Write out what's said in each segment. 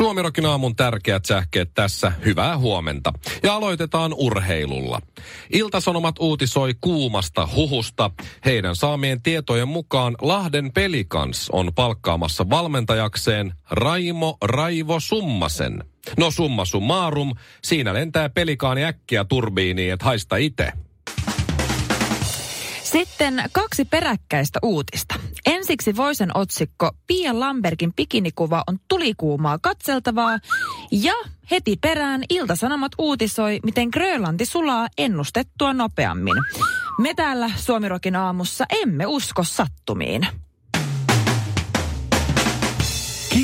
Suomirokin aamun tärkeät sähkeet tässä. Hyvää huomenta. Ja aloitetaan urheilulla. Iltasanomat uutisoi kuumasta huhusta. Heidän saamien tietojen mukaan Lahden Pelikans on palkkaamassa valmentajakseen Raimo Raivo Summasen. No summa summarum, siinä lentää pelikaani äkkiä turbiiniin, että haista itse. Sitten kaksi peräkkäistä uutista. Ensiksi Voisen otsikko Pia Lambergin bikinikuva on tulikuumaa katseltavaa ja heti perään Iltasanomat uutisoi, miten Grönlanti sulaa ennustettua nopeammin. Me täällä Suomirokin aamussa emme usko sattumiin.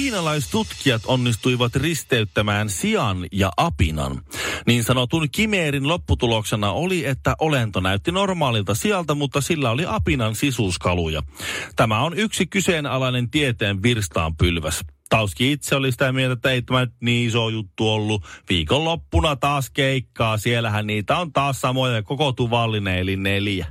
Kiinalaistutkijat onnistuivat risteyttämään sian ja apinan. Niin sanotun kimeerin lopputuloksena oli, että olento näytti normaalilta sieltä, mutta sillä oli apinan sisuskaluja. Tämä on yksi kyseenalainen tieteen virstaanpylväs. Tauski itse oli sitä mieltä, että ei tämä nyt niin iso juttu ollut. Viikonloppuna taas keikkaa, siellähän niitä on taas samoja, koko tuvallinen eli neljä.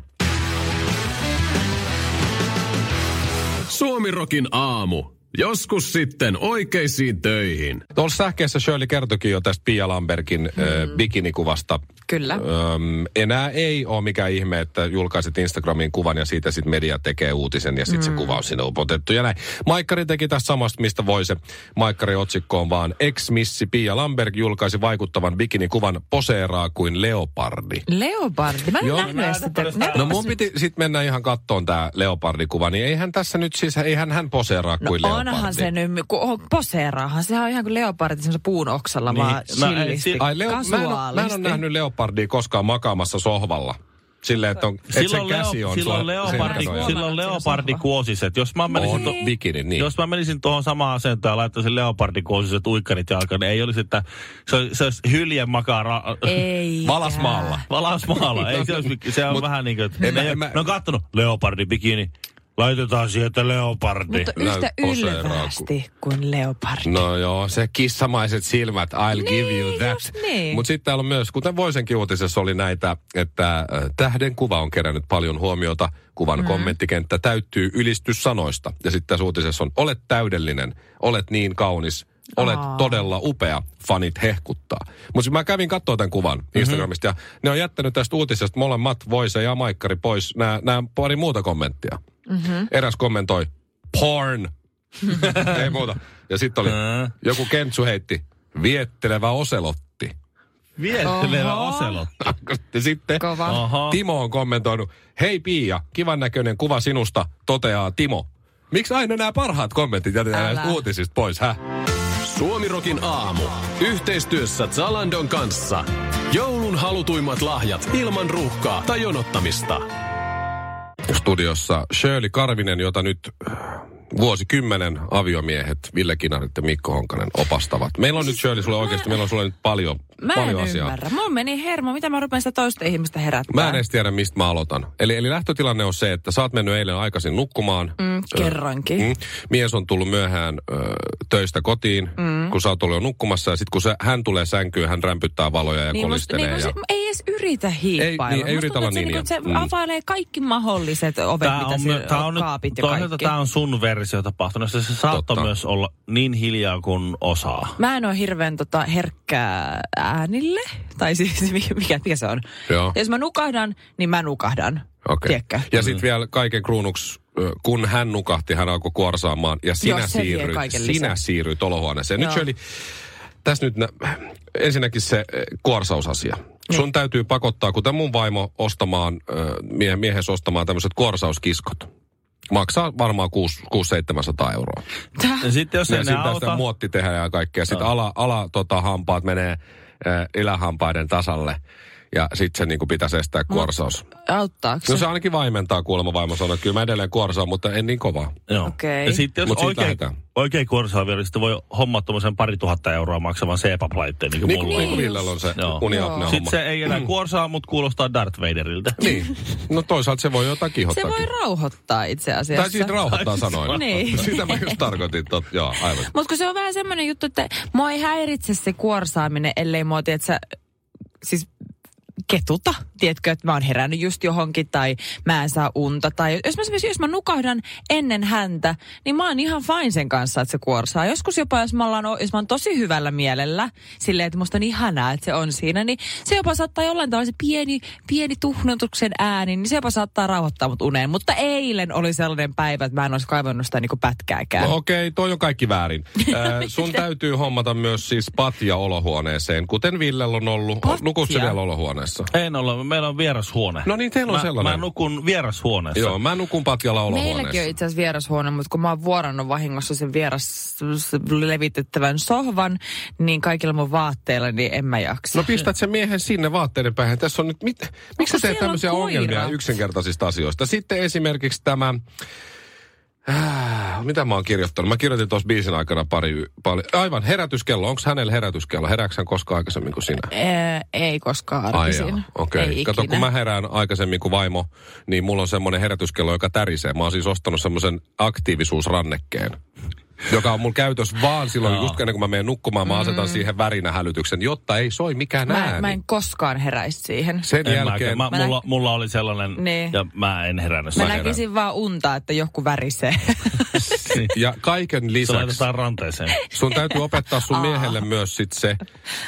Suomirokin aamu. Joskus sitten oikeisiin töihin. Tuossa sähkeessä Shirley kertokin jo tästä Pia Lambergin mm. äh, bikinikuvasta. Kyllä. Öm, enää ei ole mikään ihme, että julkaiset Instagramiin kuvan ja siitä sitten media tekee uutisen ja sitten mm. se kuva on sinne upotettu ja näin. Maikkari teki tässä samasta, mistä voi se Maikkari otsikko on vaan ex-missi Pia Lamberg julkaisi vaikuttavan bikinikuvan poseeraa kuin leopardi. Leopardi? Mä en Joo. nähnyt sitä. No mun piti sitten mennä ihan kattoon tämä leopardikuva, niin eihän tässä nyt siis, eihän hän poseeraa kuin No leopardi. Onhan se nyt, kun on poseeraahan, sehän on ihan kuin leopardi semmoisella puun oksalla, Niin, vaan chillisti, si- Ai, leo, mä, en ole, mä en ole nähnyt leopardia koskaan makaamassa sohvalla. Silleen, että, on, että sen Silloin, käsi on silloin sua- leopardi, silloin leopardikuosiset. Jos mä menisin, to, bikini, niin. jos mä menisin tuohon samaan asentoon ja laittaisin leopardikuosiset uikkarit jalkaan, niin ei olisi, että se, olisi- se olisi hyljen makara. Ei. Valasmaalla. Valasmaalla. Ei, se, olisi, se on Mut- vähän niin kuin, että En mä- ne, en mä- ne on kattonut leopardi bikini. Laitetaan sieltä leopardi. Mutta yhtä ylvästi kuin leopardi. No joo, se kissamaiset silmät, I'll Niin, give you that. just niin. Mutta sitten täällä on myös, kuten Voisenkin uutisessa oli näitä, että äh, tähden kuva on kerännyt paljon huomiota. Kuvan mm. kommenttikenttä täyttyy ylistyssanoista. Ja sitten tässä uutisessa on, olet täydellinen, olet niin kaunis, olet Aa. todella upea, fanit hehkuttaa. Mutta mä kävin katsoa tämän kuvan Mhm. Instagramista ja ne on jättänyt tästä uutisesta molemmat Voise ja Maikkari pois nämä pari muuta kommenttia. Mm-hmm. Eräs kommentoi, porn. Ei muuta. Ja sitten oli, Ää. joku kentsu heitti, viettelevä oselotti. Viettelevä Oho. oselotti. Ja sitten Kova. Oho. Timo on kommentoinut, hei Pia, kivan näköinen kuva sinusta, toteaa Timo. Miksi aina nämä parhaat kommentit jätetään Älä. näistä uutisista pois, häh? Suomirokin aamu. Yhteistyössä Zalandon kanssa. Joulun halutuimmat lahjat ilman ruuhkaa tai jonottamista. Studiossa Shirley Karvinen, jota nyt äh, vuosikymmenen aviomiehet Ville Kinarit ja Mikko Honkanen opastavat. Meillä on nyt Shirley sulle oikeasti, meillä on sulle nyt paljon, Mä en paljon asiaa. ymmärrä. Mun meni hermo. Mitä mä rupean sitä toista ihmistä herättämään? Mä en edes tiedä, mistä mä aloitan. Eli, eli lähtötilanne on se, että sä oot mennyt eilen aikaisin nukkumaan. Mm, kerroinkin. Mm. Mies on tullut myöhään ö, töistä kotiin, mm. kun sä oot ollut jo nukkumassa. Ja sitten kun se, hän tulee sänkyyn, hän rämpyttää valoja ja Niin, kolistelee. niin, ja... musta, ei edes yritä hiippailla. Ei- niin, ei yritä tuntuu, olla että se, niin, niinku, ja- se mm. availee kaikki mahdolliset ovet, Tää mitä on, siellä tää on nyt, kaapit ja kaikki. tää on sun versio tapahtunut. Se, se saattoi myös olla niin hiljaa kuin osaa. Mä en ole hirveän tota, herkkää äänille. Tai siis mikä, mikä, se on? Joo. Jos mä nukahdan, niin mä nukahdan. Okei. Tiedätkö? Ja sitten vielä kaiken kruunuksi, kun hän nukahti, hän alkoi kuorsaamaan. Ja sinä Joo, kaiken sinä lisää. siirryit olohuoneeseen. Nyt Joo. Shirley, tässä nyt nä- ensinnäkin se kuorsausasia. Niin. Sun täytyy pakottaa, kuten mun vaimo, ostamaan, mie- miehes ostamaan tämmöiset kuorsauskiskot. Maksaa varmaan 600-700 euroa. Ja sitten jos Ja ei ne sitten tästä auta, muotti tehdä ja kaikkea. Sitten ala, ala tota, hampaat menee äh, ylähampaiden tasalle. Ja sitten se niinku pitäisi estää kuorsaus. Auttaako No se? se ainakin vaimentaa kuulemma vaimo sanoi, että kyllä mä edelleen kuorsaan, mutta en niin kovaa. Joo. Okei. Ja sitten jos Mut siitä oikein, lähdetään. oikein kuorsaavi, niin sitten voi hommaa tuommoisen pari tuhatta euroa maksavan CEPAP-laitteen, niin kuin Niin mulla kuin on. Villellä on se Joo. uniapnea Sitten homma. se ei enää kuorsaa, mutta kuulostaa Darth Vaderilta. Niin. No toisaalta se voi jotain Se voi rauhoittaa itse asiassa. Tai siis rauhoittaa sanoin. Niin. Sitä mä just tarkoitin. Tot, joo, aivan. Mutta kun se on vähän semmoinen juttu, että mua ei häiritse se kuorsaaminen, ellei mua, että sä, siis ketuta, tiedätkö, että mä oon herännyt just johonkin tai mä en saa unta. Tai jos mä, jos mä nukahdan ennen häntä, niin mä oon ihan fine sen kanssa, että se kuorsaa. Joskus jopa, jos mä, ollaan, jos mä oon tosi hyvällä mielellä, silleen, että musta on ihanaa, että se on siinä, niin se jopa saattaa jollain tavalla se pieni, pieni tuhnutuksen ääni, niin se jopa saattaa rauhoittaa mut uneen. Mutta eilen oli sellainen päivä, että mä en olisi kaivannut sitä niinku pätkääkään. No okei, toi on kaikki väärin. Äh, sun täytyy hommata myös siis patja olohuoneeseen, kuten Villellä on ollut. Patja? Nukut se vielä olohuoneessa? Ei olla, meillä on vierashuone. No niin, teillä on mä, sellainen. Mä nukun vierashuoneessa. Joo, mä nukun patjalla olohuoneessa. Meilläkin on itse asiassa vierashuone, mutta kun mä oon vuorannut vahingossa sen vieras levitettävän sohvan, niin kaikilla mun vaatteilla, niin en mä jaksa. No pistät sen miehen sinne vaatteiden päähän. Tässä on nyt, mit, miksi sä teet tämmöisiä koira? ongelmia yksinkertaisista asioista? Sitten esimerkiksi tämä, mitä mä oon kirjoittanut? Mä kirjoitin tuossa biisin aikana pari, pari aivan herätyskello. Onko hänellä herätyskello? Herääkö hän koskaan aikaisemmin kuin sinä? Ee, ei koskaan arkisin. okei. Ei Kato, ikinä. kun mä herään aikaisemmin kuin vaimo, niin mulla on semmoinen herätyskello, joka tärisee. Mä oon siis ostanut semmoisen aktiivisuusrannekkeen. Joka on mun käytös vaan silloin, just ennen kuin mä menen nukkumaan, mä asetan siihen värinä hälytyksen, jotta ei soi mikään Mä, ääni. mä en koskaan heräisi siihen. Sen En jälkeen... Mä, Mä mulla, mulla oli sellainen, Niin. ja mä en herännyt. Mä siihen. näkisin vaan unta, että joku värisee. Ja kaiken Se lisäksi laitetaan ranteeseen. sun täytyy opettaa sun miehelle myös sit se,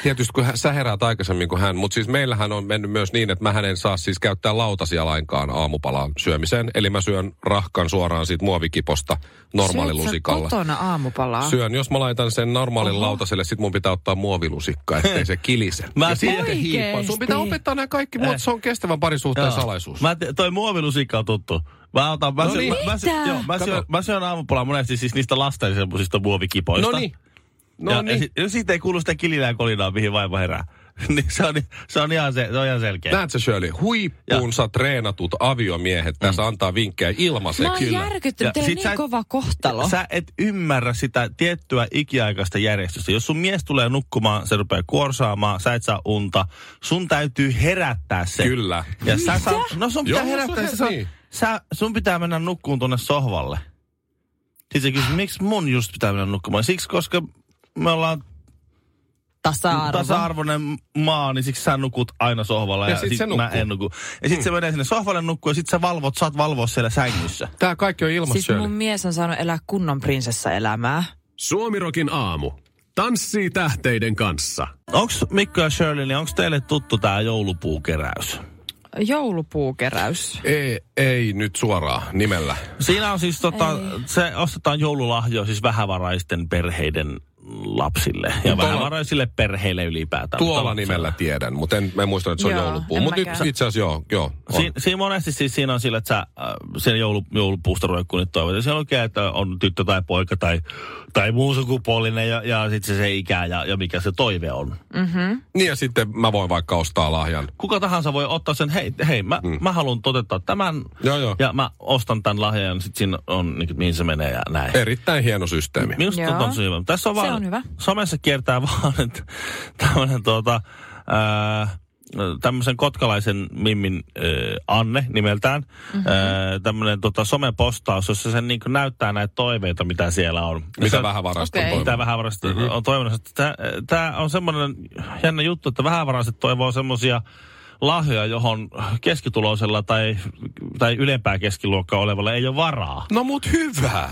tietysti kun hän- sä heräät aikaisemmin kuin hän, mutta siis meillähän on mennyt myös niin, että mä en saa siis käyttää lautasia lainkaan aamupalaan syömiseen. Eli mä syön rahkan suoraan siitä muovikiposta normaalilusikalla. Syöt kotona aamupalaa? Syön, jos mä laitan sen normaalin Oho. lautaselle, sit mun pitää ottaa muovilusikka, ettei se kilise. Mä ja sitten hiippaa. Sun pitää opettaa nämä kaikki, mutta se on kestävän parisuhteen Joo. salaisuus. Mä te, toi muovilusikka on tuttu. Mä otan, mä, No syön, niin. mä, mä, syön, Mitä? joo, mä, syön, mä syön aamupalaa monesti siis niistä lasten semmoisista muovikipoista. No niin. No ja, niin. Ja, ja siitä ei kuulu sitä kilinää kolinaa, mihin vaimo herää. niin se on, se on ihan, se, se on ihan selkeä. Näetkö Shirley, huippuunsa treenatut aviomiehet tässä antaa vinkkejä Mä ilmaiseksi. oon Kyllä. järkyttynyt. Ja Teillä niin sä et- kova kohtalo. Sä et ymmärrä sitä tiettyä ikiaikaista järjestystä. Jos sun mies tulee nukkumaan, se rupeaa kuorsaamaan, sä et saa unta, sun täytyy herättää se. Kyllä. Ja sä saa, no sun pitää Joo, herättää se- niin. Sä, sun pitää mennä nukkuun tuonne sohvalle. Siis se kysyy, miksi mun just pitää mennä nukkumaan? Siksi, koska me ollaan Tasa-arvo. tasa-arvoinen maa, niin siksi sä nukut aina sohvalla Ja ja, sit sit se mä en nuku. Ja sit se menee sinne sohvalle nukkuu ja sit sä valvot, saat valvoa siellä sängyssä. Tää kaikki on ilmassa, Siis mun mies on saanut elää kunnon prinsessa-elämää. Suomirokin aamu. Tanssii tähteiden kanssa. Onks Mikko ja Shirley, niin onks teille tuttu tää joulupuukeräys? Joulupuukeräys. Ei, ei nyt suoraan nimellä. Siinä on siis tota, se ostetaan joululahjoja siis vähävaraisten perheiden lapsille ja Tuolla- vähävaraisille perheille ylipäätään. Tuolla Mutta- nimellä tiedän, mutta en, mä en muista, että se on Joo, joulupuu. Mutta nyt itse asiassa joo, joo. On. Si- siinä monesti siis siinä on sillä, että sä äh, sen joulu, joulupuusta roikkuu nyt toivot. Ja siellä lukee, että on tyttö tai poika tai, tai muu sukupuolinen ja, ja sitten se, se ikä ja, ja mikä se toive on. Niin ja sitten mä voin vaikka ostaa lahjan. Kuka tahansa voi ottaa sen, hei, hei mä, mm. mä haluan toteuttaa tämän Joo, joo. ja mä ostan tämän lahjan ja sitten siinä on, niin, mihin se menee ja näin. Erittäin hieno systeemi. Minusta Joo. on tosi hyvä. Tässä on Se vaan, on hyvä. Somessa kiertää vaan että tämmöinen tuota, ää, tämmöisen kotkalaisen Mimmin ää, Anne nimeltään, mm-hmm. tämmöinen tota, somepostaus, jossa se niin näyttää näitä toiveita, mitä siellä on. Mitä Se- vähävaraista Okei. on Mitä vähävaraiset mm-hmm. on toivonut. Tämä on semmoinen jännä juttu, että vähävaraiset toivoo semmoisia lahjoja, johon keskituloisella tai, tai ylempää keskiluokkaa olevalla ei ole varaa. No mut hyvä.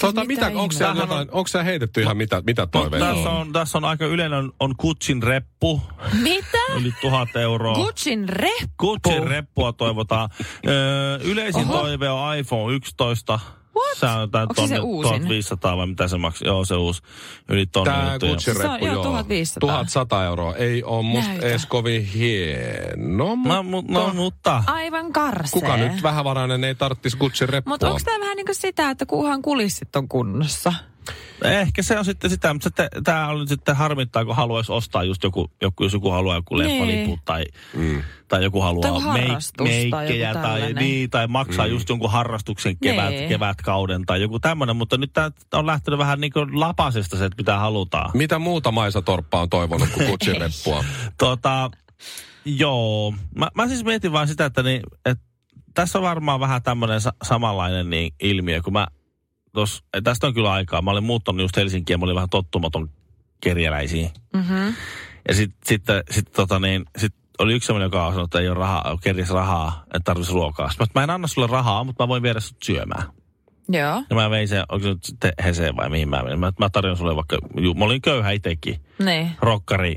Tota, mitä mitä, onko sä, jotain, onko sä heitetty ihan mitä, mitä toiveita tässä, on? tässä on aika yleinen on Kutsin reppu, Mitä? yli tuhat euroa. Gucciin reppu. Kutsin reppua toivotaan. Öö, yleisin Oho. toive on iPhone 11. What? Se on jotain Onko se se tonni- uusin? 1500 vai mitä se maksaa? Joo, se uusi. Yli tonni. Tämä juttu, joo. Gucci Se on- reppu, joo, joo. 1500. 1100 euroa. Ei ole musta Näytä. edes kovin hieno, mutta... No, mu- no, mutta... Aivan karsee. Kuka nyt vähävarainen ei tarttisi Gucci reppua? Mutta onko tämä vähän niin kuin sitä, että kunhan kulissit on kunnossa? Ehkä se on sitten sitä, mutta sitten, tämä on nyt sitten harmittaa, kun haluaisi ostaa just joku, joku jos joku haluaa joku Niin. tai, mm. tai joku Tai haluaa tai meikkejä joku tai, tällainen. niin, tai maksaa mm. just jonkun harrastuksen kevät, Niin. kevätkauden tai joku tämmöinen, mutta nyt tämä on lähtenyt vähän niin kuin lapasesta se, että mitä halutaan. Mitä muuta Maisa Torppa on toivonut kuin Gucci reppua? Tota, joo. Mä, mä siis mietin vaan sitä, että, niin, että tässä on varmaan vähän tämmöinen sa- samanlainen niin ilmiö, kun mä tos, tästä on kyllä aikaa. Mä olin muuttanut just Helsinkiin ja mä olin vähän tottumaton kerjäläisiin. Mm-hmm. Ja sitten sit, sit, tota niin, sit oli yksi semmoinen, joka sanoi, että ei ole rahaa, kerjäs rahaa, että tarvitsisi ruokaa. Sitten mä, että mä en anna sulle rahaa, mutta mä voin viedä sut syömään. Joo. Ja mä vein sen, onko se nyt sitten Heseen vai mihin mä menin. Mä, mä tarjon sulle vaikka, mä olin köyhä itekin, Niin. rokkari,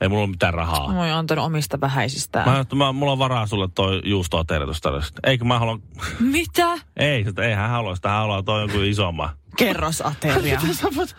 ei mulla ole mitään rahaa. Mä oon antanut omista vähäisistään. Mä, mä, mulla on varaa sulle toi juustoa terveystarjosta. Eikö mä haluan... Mitä? Ei, että ei hän halua sitä, hän haluaa toi jonkun isomman. Kerrosateria. Mitä sä voit...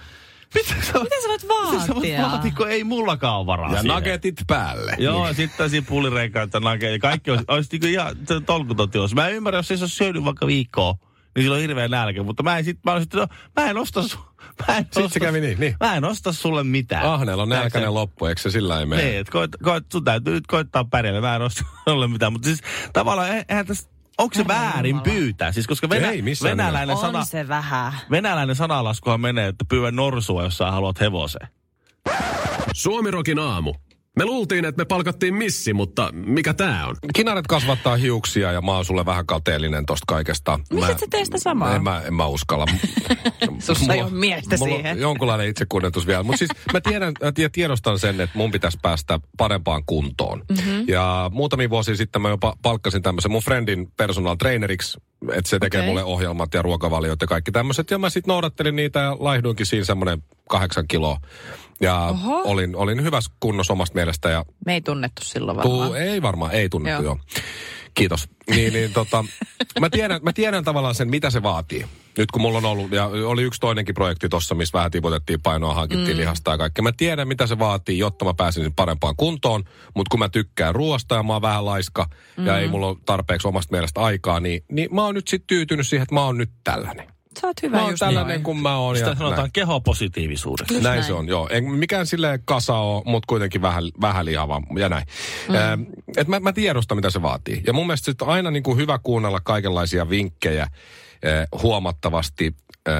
Mitä sä, Mitä sä voit mitä sä voit vaatia? vaatia, kun ei mullakaan ole varaa Ja siihen. nagetit päälle. Joo, ja sitten sipulireikä, että nage, ja kaikki olisi, olisi niin ihan se tolkuton tilos. Mä en ymmärrä, jos ei se ole syönyt vaikka viikkoa, niin sillä on hirveä nälkä. Mutta mä en sit, mä, sit, no, mä en osta su, mä en Sitten osta, se kävi niin, niin. Mä en osta sulle mitään. Ahneella on nälkäinen loppu, eikö se sillä ei mene? Niin, että koit, koit, sun täytyy nyt koittaa pärjällä. Mä en osta sulle mitään. Mutta siis tavallaan, e- eihän tässä, onko se väärin Jumala. pyytää? Siis koska venä, Ei venäläinen, On sana, se vähän. venäläinen sanalaskuhan menee, että pyydä norsua, jos sä haluat hevosen. Suomirokin aamu. Me luultiin, että me palkattiin missi, mutta mikä tää on? Kinaret kasvattaa hiuksia ja mä oon sulle vähän kateellinen tosta kaikesta. Miksi et sä tee sitä samaa? En mä, en mä uskalla. Sussa ei ole miestä mulla siihen. on jonkunlainen itsekunnetus vielä. Mutta siis mä tiedän ja tiedostan sen, että mun pitäisi päästä parempaan kuntoon. Mm-hmm. Ja muutamia vuosia sitten mä jopa palkkasin tämmöisen mun friendin personal traineriksi, että se tekee Okei. mulle ohjelmat ja ruokavaliot ja kaikki tämmöiset. Ja mä sitten noudattelin niitä ja laihduinkin siinä semmoinen kahdeksan kiloa. Ja Oho. olin, olin hyvässä kunnossa omasta mielestä ja Me ei tunnettu silloin varmaan. Tuu, ei varmaan, ei tunnettu joo. Joo. Kiitos. Niin, niin tota, mä, tiedän, mä tiedän tavallaan sen, mitä se vaatii. Nyt kun mulla on ollut, ja oli yksi toinenkin projekti tossa, missä vähän tiputettiin painoa, hankittiin mm. lihasta ja kaikkea. Mä tiedän, mitä se vaatii, jotta mä pääsin parempaan kuntoon. Mutta kun mä tykkään ruoasta ja mä oon vähän laiska mm. ja ei mulla ole tarpeeksi omasta mielestä aikaa, niin, niin mä oon nyt sitten tyytynyt siihen, että mä oon nyt tällainen. Sä oot hyvä Mä oon just tällainen noin. kuin mä oon. Sitä ja sanotaan näin. kehopositiivisuudeksi. Just Näin, näin. se on, joo. En mikään silleen kasa ole, mutta kuitenkin vähän, vähän lihava ja näin. Mm. Et mä, mä tiedostan, mitä se vaatii. Ja mun mielestä sit on aina niin kuin hyvä kuunnella kaikenlaisia vinkkejä äh, huomattavasti, äh,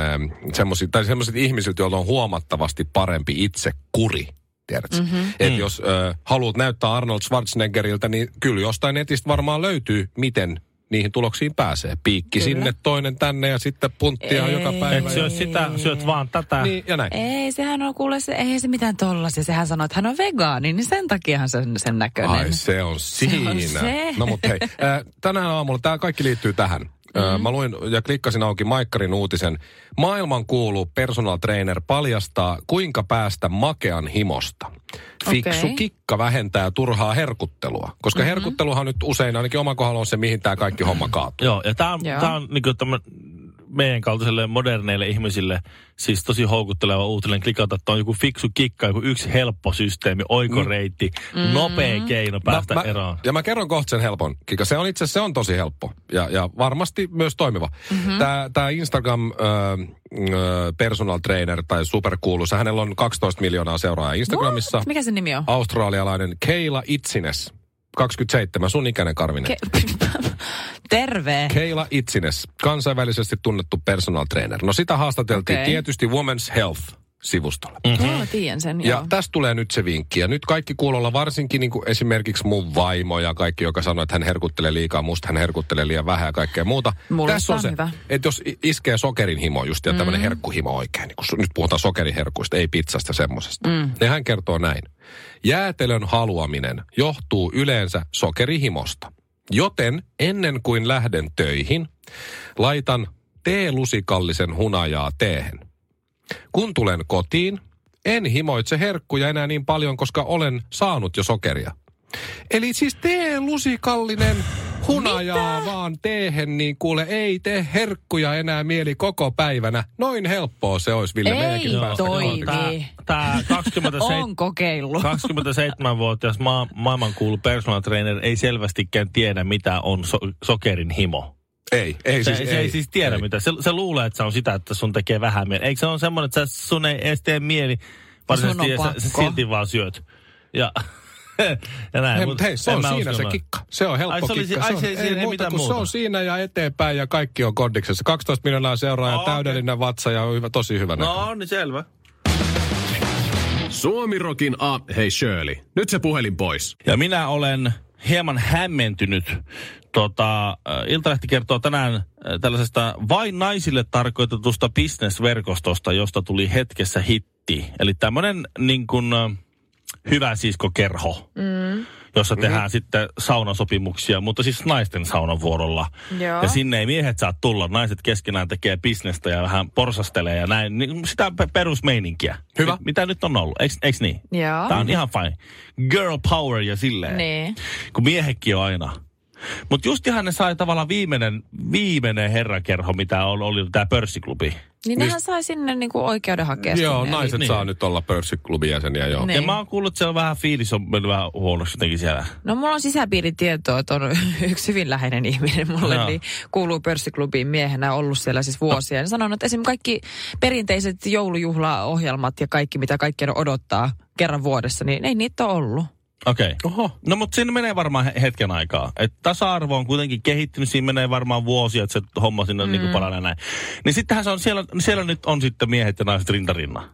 semmosia, tai semmoiset ihmiset, joilla on huomattavasti parempi itse kuri. Tiedätkö? Mm-hmm. Et Mm. jos äh, haluat näyttää Arnold Schwarzeneggeriltä, niin kyllä jostain netistä varmaan löytyy, miten niihin tuloksiin pääsee. Piikki Kyllä. sinne, toinen tänne ja sitten punttia Ei. joka päivä. Et syöt sitä, syöt vaan tätä. Niin, ja näin. Ei, sehän on kuule, se, ei se mitään tollasia. Sehän sanoi, että hän on vegaani, niin sen takiahan sen, sen näköinen. Ai se on siinä. on se. No mutta hei, äh, tänään aamulla, tämä kaikki liittyy tähän. Mm. Mä luin ja klikkasin auki Maikkarin uutisen. Maailman kuuluu personal trainer paljastaa, kuinka päästä makean himosta. Fiksu Okei. kikka vähentää turhaa herkuttelua. Koska mm-hmm. herkutteluhan nyt usein, ainakin oma kohdalla on se, mihin tämä kaikki homma kaatuu. Joo, ja tämä on, tää on niinku meidän kaltaisille moderneille ihmisille siis tosi houkutteleva uutinen klikata, että on joku fiksu kikka, joku yksi helppo systeemi, oikoreitti, mm. nopea keino päästä mä, eroon. Ja mä kerron kohta sen helpon. Kika, se on itse asiassa se on tosi helppo ja, ja varmasti myös toimiva. Mm-hmm. Tämä, Instagram äh, äh, personal trainer tai superkuuluisa, hänellä on 12 miljoonaa seuraajaa Instagramissa. What? Mikä se nimi on? Australialainen Keila Itsines, 27, sun ikäinen Karvinen. Ke- Terve. Keila Itsines, kansainvälisesti tunnettu personal trainer. No sitä haastateltiin Okei. tietysti Women's Health-sivustolla. Mm. Joo, tiedän sen, Ja joo. tästä tulee nyt se vinkki. Ja nyt kaikki kuulolla, varsinkin niin kuin esimerkiksi mun vaimo ja kaikki, joka sanoo, että hän herkuttelee liikaa, musta hän herkuttelee liian vähän ja kaikkea muuta. Mulle Tässä on se, hyvä. että jos iskee sokerin himo just ja tämmöinen herkkuhimo oikein, niin kun su- nyt puhutaan sokeriherkuista, ei pizzasta ja semmosesta. Mm. Ja hän kertoo näin. Jäätelön haluaminen johtuu yleensä sokerihimosta. Joten ennen kuin lähden töihin, laitan teelusikallisen hunajaa teehen. Kun tulen kotiin, en himoitse herkkuja enää niin paljon, koska olen saanut jo sokeria. Eli siis tee lusikallinen hunajaa Mitä? vaan teehen, niin kuule, ei tee herkkuja enää mieli koko päivänä. Noin helppoa se olisi, Ville, Ei toimi. Tämä 27, On kokeillut. 27-vuotias maa, maailmankuulu personal trainer ei selvästikään tiedä, mitä on so, sokerin himo. Ei, ei Se, siis se ei, ei. siis tiedä ei. mitä. Se, se luulee, että se on sitä, että sun tekee vähän mieli. Eikö se ole semmoinen, että sä, sun ei edes tee mieli varsinaisesti, on ja sä, sä silti vaan syöt. Ja, ja näin. Hei, mut hei, se on siinä se kikka. Se on helppo Ai, se oli kikka. ai, on, se- siinä ei muuta mitään kuin Se muuta. on siinä ja eteenpäin ja kaikki on kondiksessa. 12 miljoonaa seuraajaa, No, okei. täydellinen vatsa ja hyvä, tosi hyvä näkö. No, niin selvä. Suomirokin A... Hei Shirley, nyt se puhelin pois. Ja minä olen hieman hämmentynyt. Tota, äh, Iltalehti kertoo tänään äh, tällaisesta vain naisille tarkoitetusta bisnesverkostosta, josta tuli hetkessä hitti. Eli tämmöinen niin kuin, äh, hyvä siskokerho, mm. Jossa tehdään sitten saunasopimuksia, mutta siis naisten saunavuorolla. Joo. Ja sinne ei miehet saa tulla, naiset keskenään tekee bisnestä ja vähän porsastelee ja näin. Niin sitä pe- perusmeininkiä. Hyvä. Mit- Mitä nyt on ollut, eikö, eikö niin? Joo. Tämä on ihan fine. Girl power ja silleen. Niin. Kun miehekin on aina. Mutta justihan ne sai tavallaan viimeinen, viimeinen herrakerho, mitä on, oli tämä pörssiklubi. Niin nehän sai sinne niinku oikeuden hakea Joo, sinne. naiset Niin. saa nyt olla pörssiklubin jäseniä, joo. Niin. Ja mä oon kuullut, että siellä vähän fiilis on mennyt vähän huonoksi jotenkin siellä. No mulla on sisäpiiritietoa, että on yksi hyvin läheinen ihminen mulle, Joo. niin kuuluu pörssiklubiin miehenä, ollut siellä siis vuosia. Ja sanonut, että esimerkiksi kaikki perinteiset joulujuhlaohjelmat ja kaikki, mitä kaikkien odottaa kerran vuodessa, niin ei niitä ole ollut. Okei. Okay. Oho. No mutta siinä menee varmaan he- hetken aikaa. Et tasa-arvo on kuitenkin kehittynyt, siinä menee varmaan vuosia, että se homma sinne mm. niin kuin paranee näin. Niin sittenhän se on, siellä, siellä nyt on sitten miehet ja naiset rintarinnan.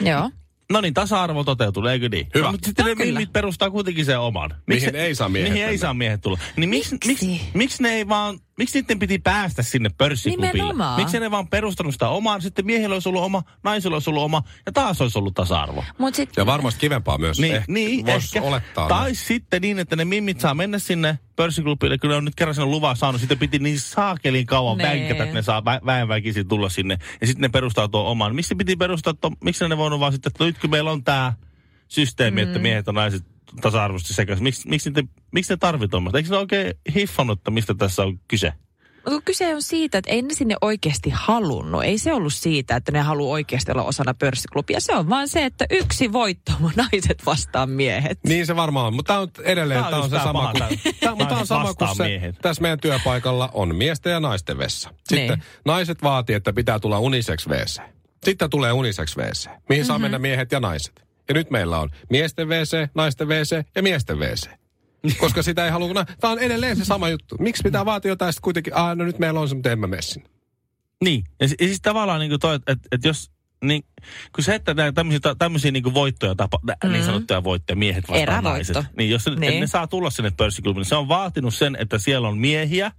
Joo. No niin, tasa-arvo toteutuu, eikö niin? Hyvä. No, mutta sitten No ne kyllä. mimmit perustaa kuitenkin sen oman. Mihin ei saa miehet Mihin ei mennä. saa miehet tulla. Niin miksi, Miksi? miksi, miksi ne ei vaan, miksi niiden piti päästä sinne pörssiklubille? Nimenomaan. Miksi ne vaan perustanut sitä omaa, sitten miehillä olisi ollut oma, naisilla olisi ollut oma, ja taas olisi ollut tasa-arvo. Mut sit, Ja varmasti kivempaa myös. Niin, eh, niin vois ehkä. olettaa. Tai sitten niin, että ne mimmit saa mennä sinne pörssiklubille, ne on nyt kerran sen luvan saanut. Sitten piti niin saakelin kauan Nee. vänkätä, että ne saa vä- väenväkisin tulla sinne. Ja sitten ne perustaa tuon oman. Miksi piti perustaa tuon, miksi ne voinut vaan sitten, että nyt kun meillä on tämä systeemi, mm. että miehet ja naiset tasa-arvoisesti sekaisin. Miksi, miksi, ne, miksi ne tarvitse tuommoista? Eikö ne oikein hiffannut, että mistä tässä on kyse? Mut kun kyse on siitä, että ei ne sinne oikeasti halunnut. Ei se ollut siitä, että ne haluaa oikeasti olla osana pörssiklubia. Se on vaan se, että yksi voitto on naiset vastaan miehet. Niin se varmaan on, mutta tämä on edelleen Tää on on se sama kuin, tää- tää, mutta on sama kuin se, miehet. tässä meidän työpaikalla on miesten ja naisten vessa. Sitten Niin. naiset vaatii, että pitää tulla unisex WC. Sitten tulee unisex WC, mihin Mhm. saa mennä miehet ja naiset. Ja nyt meillä on miesten WC, naisten WC ja miesten WC. Koska sitä ei halua, tämä on edelleen se sama juttu. Miksi pitää vaatia jotain sitten kuitenkin, ah no nyt meillä on se, mutta en mä mene sinne. Niin, ja, ja siis tavallaan niin kuin toi, että et, et jos, niin, kun se, että tämmöisiä, tämmöisiä niin voittoja, tapa, mm. niin sanottuja voittoja, miehet vastaan naiset. Niin, jos se, niin. Ne saa tulla sinne pörssiklubille, niin se on vaatinut sen, että siellä on miehiä,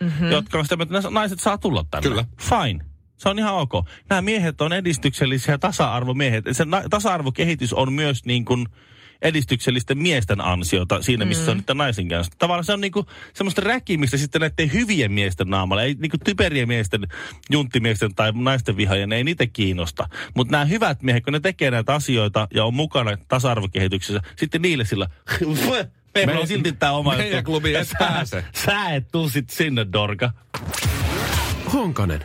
mm-hmm. jotka on sitä, että naiset saa tulla tänne. Kyllä. Fine. Se on ihan ok. Nämä miehet on edistyksellisiä tasa-arvomiehet. Se na- tasa-arvokehitys on myös niin kuin edistyksellisten miesten ansiota siinä, missä mm. se on nyt naisen kanssa. Tavallaan se on niinku semmoista räkimistä sitten näiden hyvien miesten naamalla. Ei niinku typerien miesten, junttimiesten tai naisten vihaajien, ei niitä kiinnosta. Mutta nämä hyvät miehet, kun ne tekee näitä asioita ja on mukana tasa-arvokehityksessä, sitten niille sillä... Meillä Me- on silti tämä oma meidän juttu. klubi et pääse. Sä et tuu sit sinne, Dorka. Honkanen,